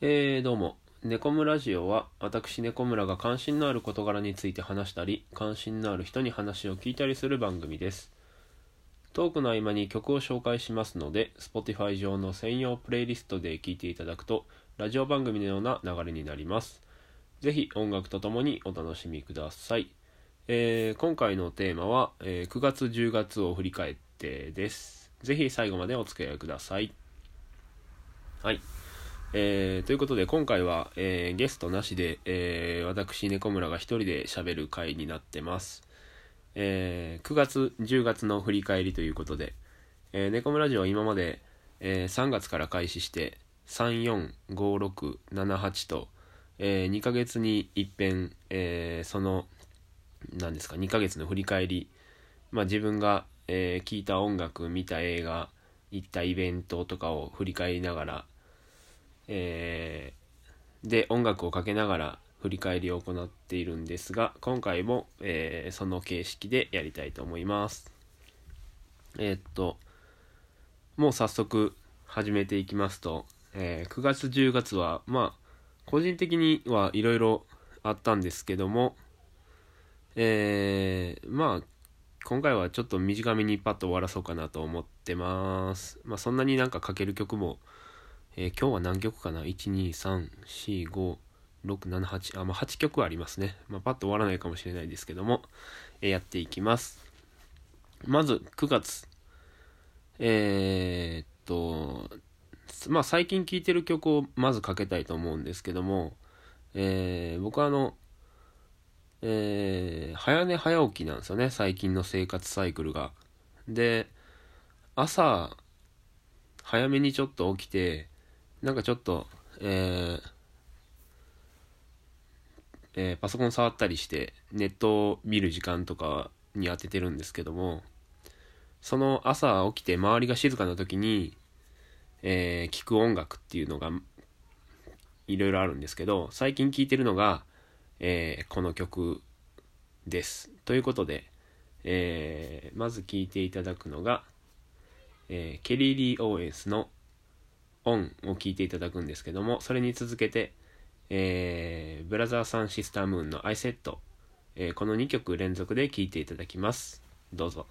えー、どうも。猫村ラジオは、私猫村が関心のある事柄について話したり、関心のある人に話を聞いたりする番組です。トークの合間に曲を紹介しますので、Spotify 上の専用プレイリストで聴いていただくと、ラジオ番組のような流れになります。ぜひ音楽とともにお楽しみください。えー今回のテーマは、えー9月10月を振り返ってです。ぜひ最後までお付き合いください。はい。えーということで今回は、えーゲストなしで、えー私猫村が一人で喋る回になってます、え9月10月の振り返りということで、え、猫村ジオは今まで、え3月から開始して345678と、え2ヶ月に一遍、えその何ですか2ヶ月の振り返り。まあ自分が、え聞いた音楽見た映画行ったイベントとかを振り返りながらえーで音楽をかけながら振り返りを行っているんですが今回も、えーその形式でやりたいと思います。えーっともう早速始めていきますと、え9月10月はまあ個人的にはいろいろあったんですけどもえーまあ今回はちょっと短めにパッと終わらそうかなと思ってます。まあそんなになんかかける曲もえー今日は何曲かな ?1234567 あまあ8曲ありますね、まあ、パッと終わらないかもしれないですけども、えーやっていきます。まず9月。えーっとまあ最近聴いてる曲をまずかけたいと思うんですけども、えー僕はあのえー早寝早起きなんですよね。最近の生活サイクルが。で朝早めにちょっと起きてなんかちょっと、えーえーパソコン触ったりしてネットを見る時間とかに当ててるんですけどもその朝起きて周りが静かな時に、えー聞く音楽っていうのがいろいろあるんですけど最近聴いてるのが、えーこの曲です。ということで、えーまず聴いていただくのが、えーケリー・リー・オーエンスのオンを聞いていただくんですけども、それに続けて、えーブラザーサンシスタームーンのアイセット、えーこの2曲連続で聴いていただきます。どうぞ。